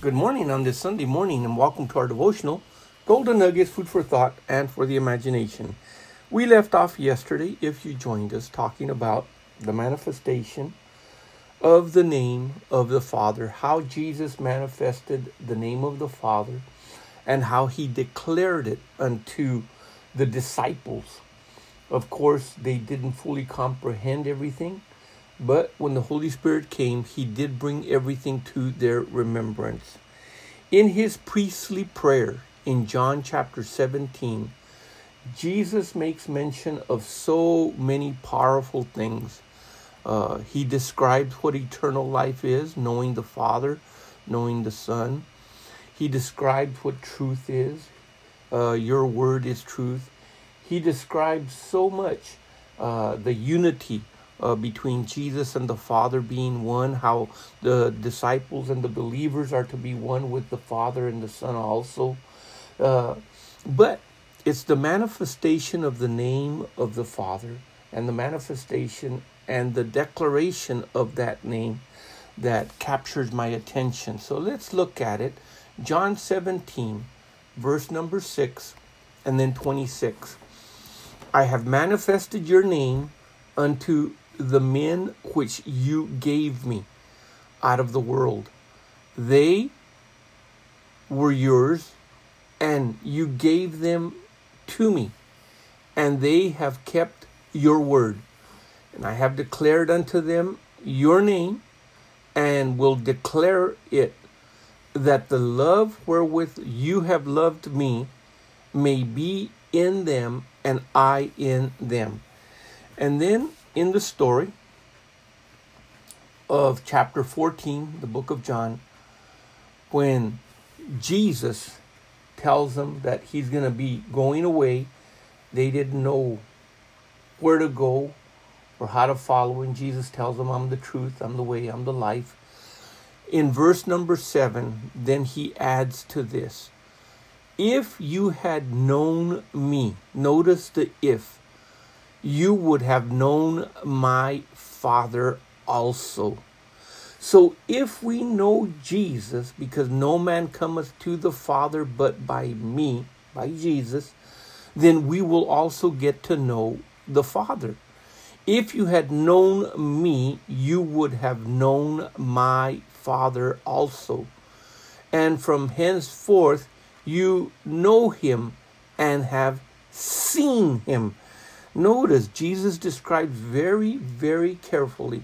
Good morning on this Sunday morning, and welcome to our devotional Golden Nuggets, Food for Thought and for the Imagination. We left off yesterday, if you joined us, talking about the manifestation of the name of the Father, how Jesus manifested the name of the Father, and how he declared it unto the disciples. Of course, they didn't fully comprehend everything but when the Holy Spirit came, he did bring everything to their remembrance. In his priestly prayer in John chapter 17, Jesus makes mention of so many powerful things. Uh, he describes what eternal life is, knowing the Father, knowing the Son. He describes what truth is. Uh, your word is truth. He describes so much uh, the unity uh, between Jesus and the Father being one, how the disciples and the believers are to be one with the Father and the Son also. Uh, but it's the manifestation of the name of the Father and the manifestation and the declaration of that name that captures my attention. So let's look at it. John 17, verse number 6, and then 26. I have manifested your name unto the men which you gave me out of the world. They were yours, and you gave them to me, and they have kept your word. And I have declared unto them your name, and will declare it, that the love wherewith you have loved me may be in them, and I in them. And then in the story of chapter 14, the book of John, when Jesus tells them that he's going to be going away, they didn't know where to go or how to follow and Jesus tells them, I'm the truth, I'm the way, I'm the life. In verse number seven, then he adds to this If you had known me, notice the if you would have known my Father also. So if we know Jesus, because no man cometh to the Father but by me, by Jesus, then we will also get to know the Father. If you had known me, you would have known my Father also. And from henceforth you know him and have seen him. Notice Jesus describes very, very carefully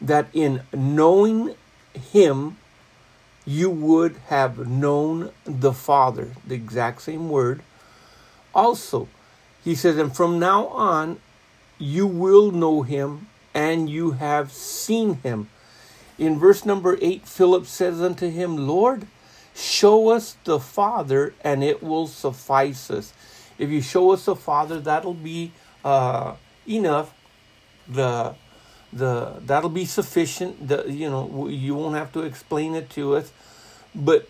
that in knowing Him, you would have known the Father, the exact same word. Also, he says, and from now on, you will know Him and you have seen Him. In verse number 8, Philip says unto him, Lord, show us the Father, and it will suffice us. If you show us the Father, that'll be uh, enough. The the that'll be sufficient. The, you know you won't have to explain it to us, but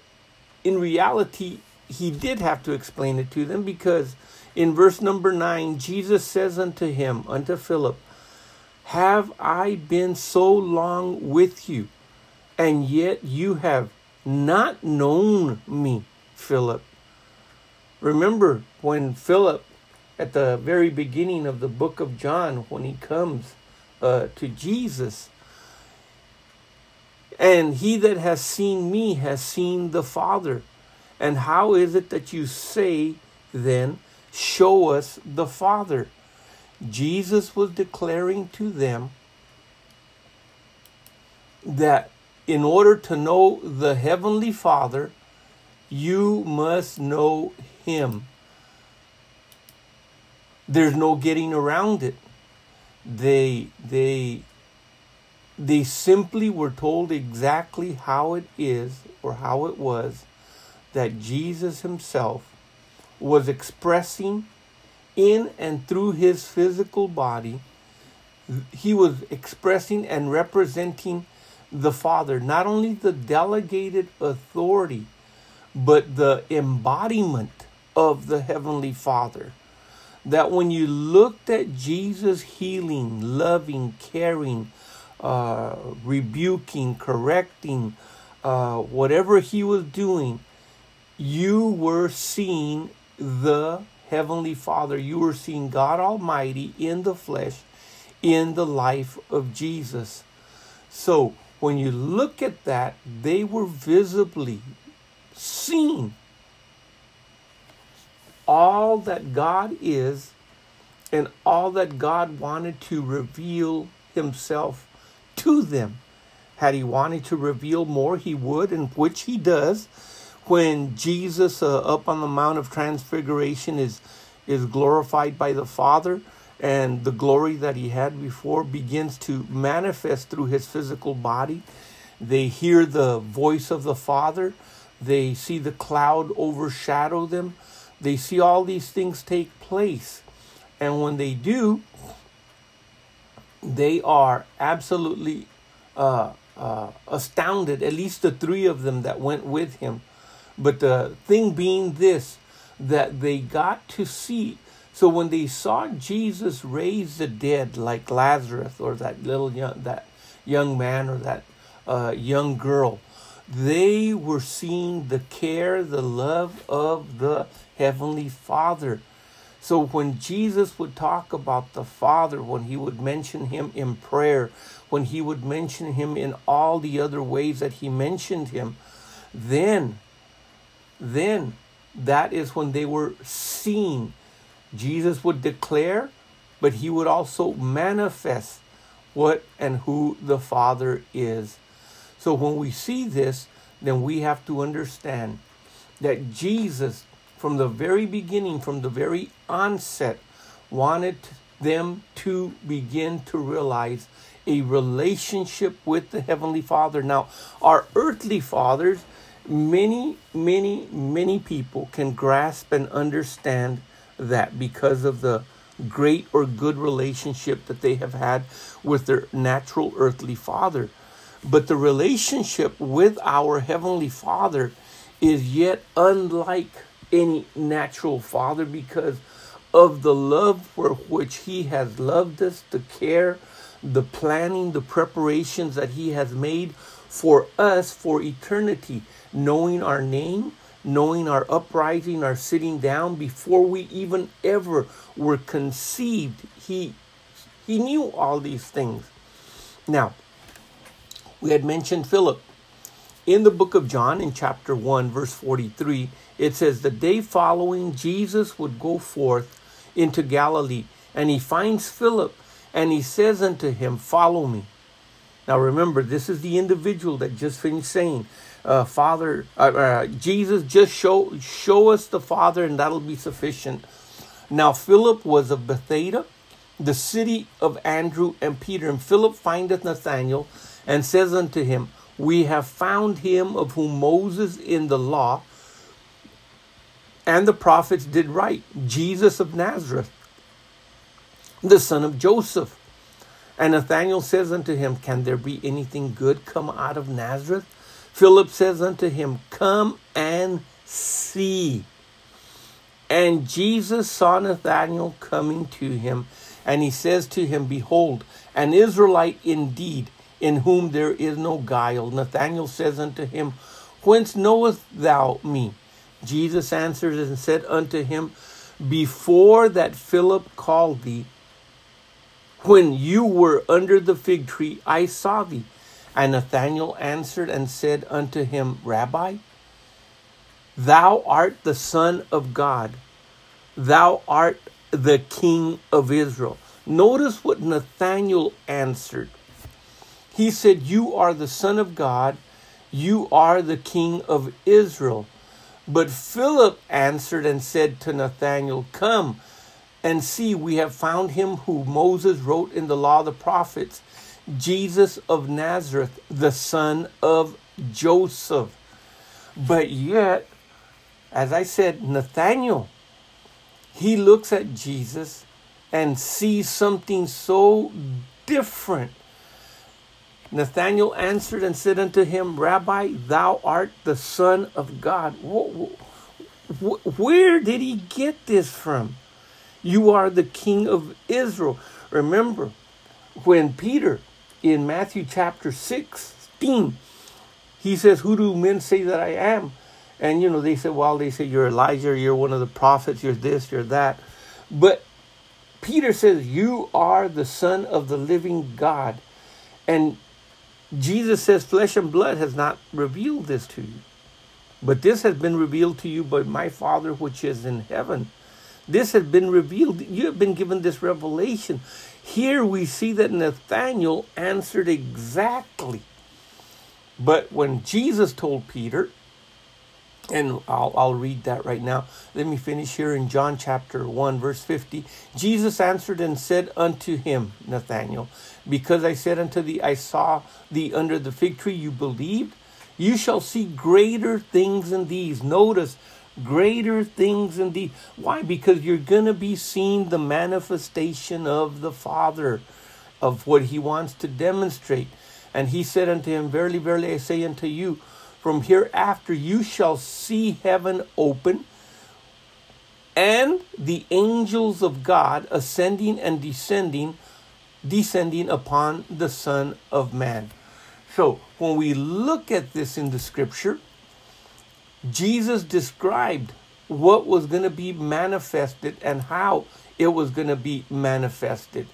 in reality, he did have to explain it to them because in verse number nine, Jesus says unto him, unto Philip, Have I been so long with you, and yet you have not known me, Philip? Remember when Philip, at the very beginning of the book of John, when he comes uh, to Jesus, and he that has seen me has seen the Father. And how is it that you say then, Show us the Father? Jesus was declaring to them that in order to know the Heavenly Father, you must know him. There's no getting around it. They they they simply were told exactly how it is or how it was that Jesus himself was expressing in and through his physical body he was expressing and representing the Father, not only the delegated authority but the embodiment of the Heavenly Father. That when you looked at Jesus healing, loving, caring, uh, rebuking, correcting, uh, whatever he was doing, you were seeing the Heavenly Father. You were seeing God Almighty in the flesh, in the life of Jesus. So when you look at that, they were visibly seen all that God is and all that God wanted to reveal Himself to them. Had He wanted to reveal more, He would, and which He does. When Jesus uh, up on the Mount of Transfiguration is is glorified by the Father, and the glory that he had before begins to manifest through his physical body. They hear the voice of the Father. They see the cloud overshadow them. They see all these things take place. And when they do, they are absolutely uh, uh, astounded, at least the three of them that went with him. But the thing being this, that they got to see. So when they saw Jesus raise the dead, like Lazarus or that little young, that young man or that uh, young girl, they were seeing the care, the love of the Heavenly Father. So when Jesus would talk about the Father, when he would mention him in prayer, when he would mention him in all the other ways that he mentioned him, then, then that is when they were seen. Jesus would declare, but he would also manifest what and who the Father is. So when we see this, then we have to understand that Jesus, from the very beginning, from the very onset, wanted them to begin to realize a relationship with the Heavenly Father. Now, our earthly fathers, many, many, many people can grasp and understand that because of the great or good relationship that they have had with their natural earthly father. But the relationship with our Heavenly Father is yet unlike any natural father because of the love for which He has loved us, the care, the planning, the preparations that He has made for us for eternity knowing our name, knowing our uprising, our sitting down before we even ever were conceived. He he knew all these things. Now, we had mentioned Philip. In the book of John, in chapter 1, verse 43, it says, The day following, Jesus would go forth into Galilee, and he finds Philip, and he says unto him, Follow me. Now remember, this is the individual that just finished saying, uh, Father, uh, uh, Jesus, just show show us the Father, and that'll be sufficient. Now Philip was of Bethsaida, the city of Andrew and Peter. And Philip findeth Nathanael, and says unto him, We have found him of whom Moses in the law and the prophets did write, Jesus of Nazareth, the son of Joseph. And Nathanael says unto him, Can there be anything good come out of Nazareth? Philip says unto him, Come and see. And Jesus saw Nathanael coming to him, and he says to him, Behold, an Israelite indeed, in whom there is no guile. Nathanael says unto him, Whence knowest thou me? Jesus answered and said unto him, Before that Philip called thee, when you were under the fig tree, I saw thee. And Nathanael answered and said unto him, Rabbi, thou art the Son of God, thou art the King of Israel. Notice what Nathanael answered. He said, You are the Son of God, you are the King of Israel. But Philip answered and said to Nathanael, Come and see, we have found him who Moses wrote in the law of the prophets Jesus of Nazareth, the son of Joseph. But yet, as I said, Nathanael, he looks at Jesus and sees something so different. Nathanael answered and said unto him, Rabbi, thou art the Son of God. Where did he get this from? You are the King of Israel. Remember, when Peter in Matthew chapter 16 he says, Who do men say that I am? And, you know, they say, Well, they say you're Elijah, you're one of the prophets, you're this, you're that. But Peter says, You are the Son of the living God. And Jesus says, Flesh and blood has not revealed this to you. But this has been revealed to you by my Father which is in heaven. This has been revealed. You have been given this revelation. Here we see that Nathanael answered exactly. But when Jesus told Peter, and I'll, I'll read that right now. Let me finish here in John chapter 1, verse 50. Jesus answered and said unto him, Nathanael, Because I said unto thee, I saw thee under the fig tree, you believed? You shall see greater things than these. Notice, greater things than these. Why? Because you're going to be seeing the manifestation of the Father, of what he wants to demonstrate. And he said unto him, Verily, verily, I say unto you, from hereafter you shall see heaven open and the angels of God ascending and descending descending upon the son of man. So, when we look at this in the scripture, Jesus described what was going to be manifested and how it was going to be manifested.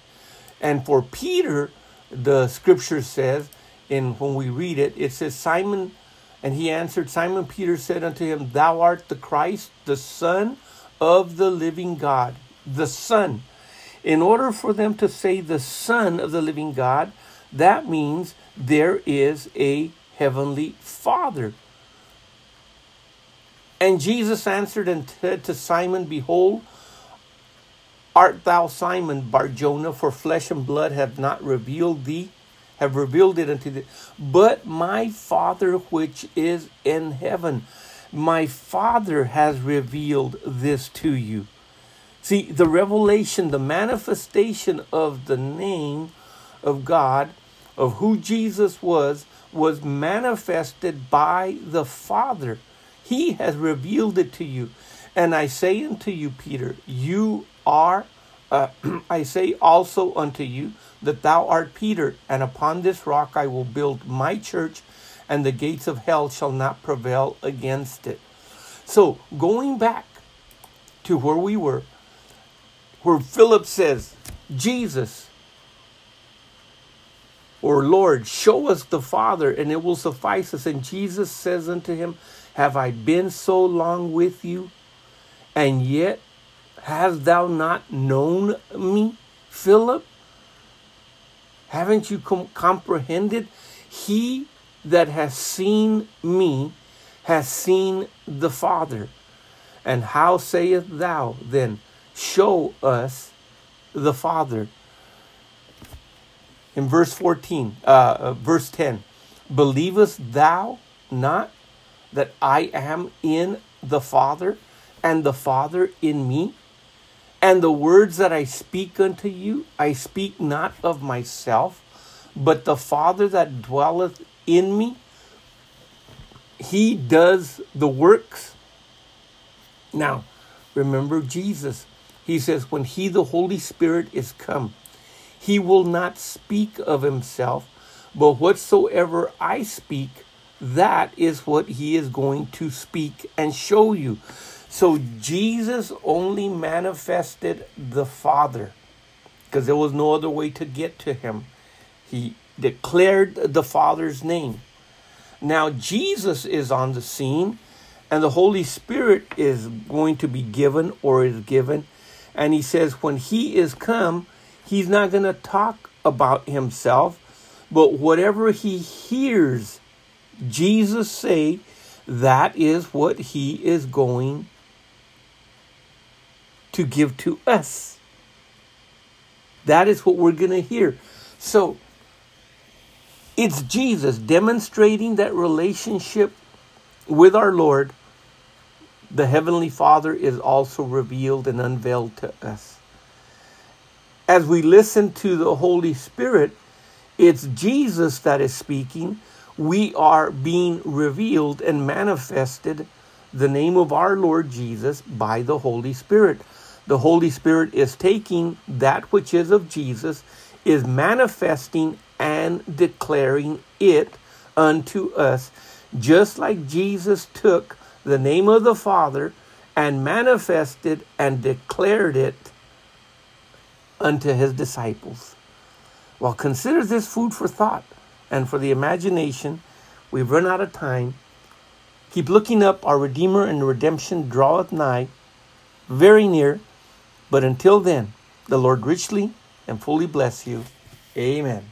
And for Peter, the scripture says, in when we read it, it says, Simon, and he answered, Simon Peter said unto him, Thou art the Christ, the Son of the living God. The Son. In order for them to say the Son of the living God, that means there is a heavenly Father. And Jesus answered and said to Simon, Behold, art thou Simon Barjona, for flesh and blood have not revealed thee, have revealed it unto thee, but my Father which is in heaven. My Father has revealed this to you. See, the revelation, the manifestation of the name of God, of who Jesus was, was manifested by the Father. He has revealed it to you. And I say unto you, Peter, you are, uh, I say also unto you that thou art Peter, and upon this rock I will build my church, and the gates of hell shall not prevail against it. So, going back to where we were, where Philip says, Jesus, or Lord, show us the Father, and it will suffice us. And Jesus says unto him, have I been so long with you, and yet hast thou not known me, Philip? Haven't you com- comprehended? He that has seen me has seen the Father. And how sayest thou then, Show us the Father? In verse 14, uh, uh, verse 10, believest thou not that I am in the Father, and the Father in me? And the words that I speak unto you, I speak not of myself, but the Father that dwelleth in me, he does the works. Now, remember Jesus. He says, when he, the Holy Spirit, is come, he will not speak of himself, but whatsoever I speak, that is what he is going to speak and show you. So Jesus only manifested the Father because there was no other way to get to him. He declared the Father's name. Now Jesus is on the scene and the Holy Spirit is going to be given or is given. And he says, when he is come, he's not going to talk about himself, but whatever he hears Jesus say that is what he is going to give to us. That is what we're going to hear. So it's Jesus demonstrating that relationship with our Lord. The Heavenly Father is also revealed and unveiled to us. As we listen to the Holy Spirit, it's Jesus that is speaking we are being revealed and manifested the name of our Lord Jesus by the Holy Spirit. The Holy Spirit is taking that which is of Jesus, is manifesting and declaring it unto us. just like Jesus took the name of the Father and manifested and declared it unto his disciples. Well, consider this food for thought and for the imagination. We've run out of time. Keep looking up. Our Redeemer and redemption draweth nigh, very near. But until then, the Lord richly and fully bless you. Amen.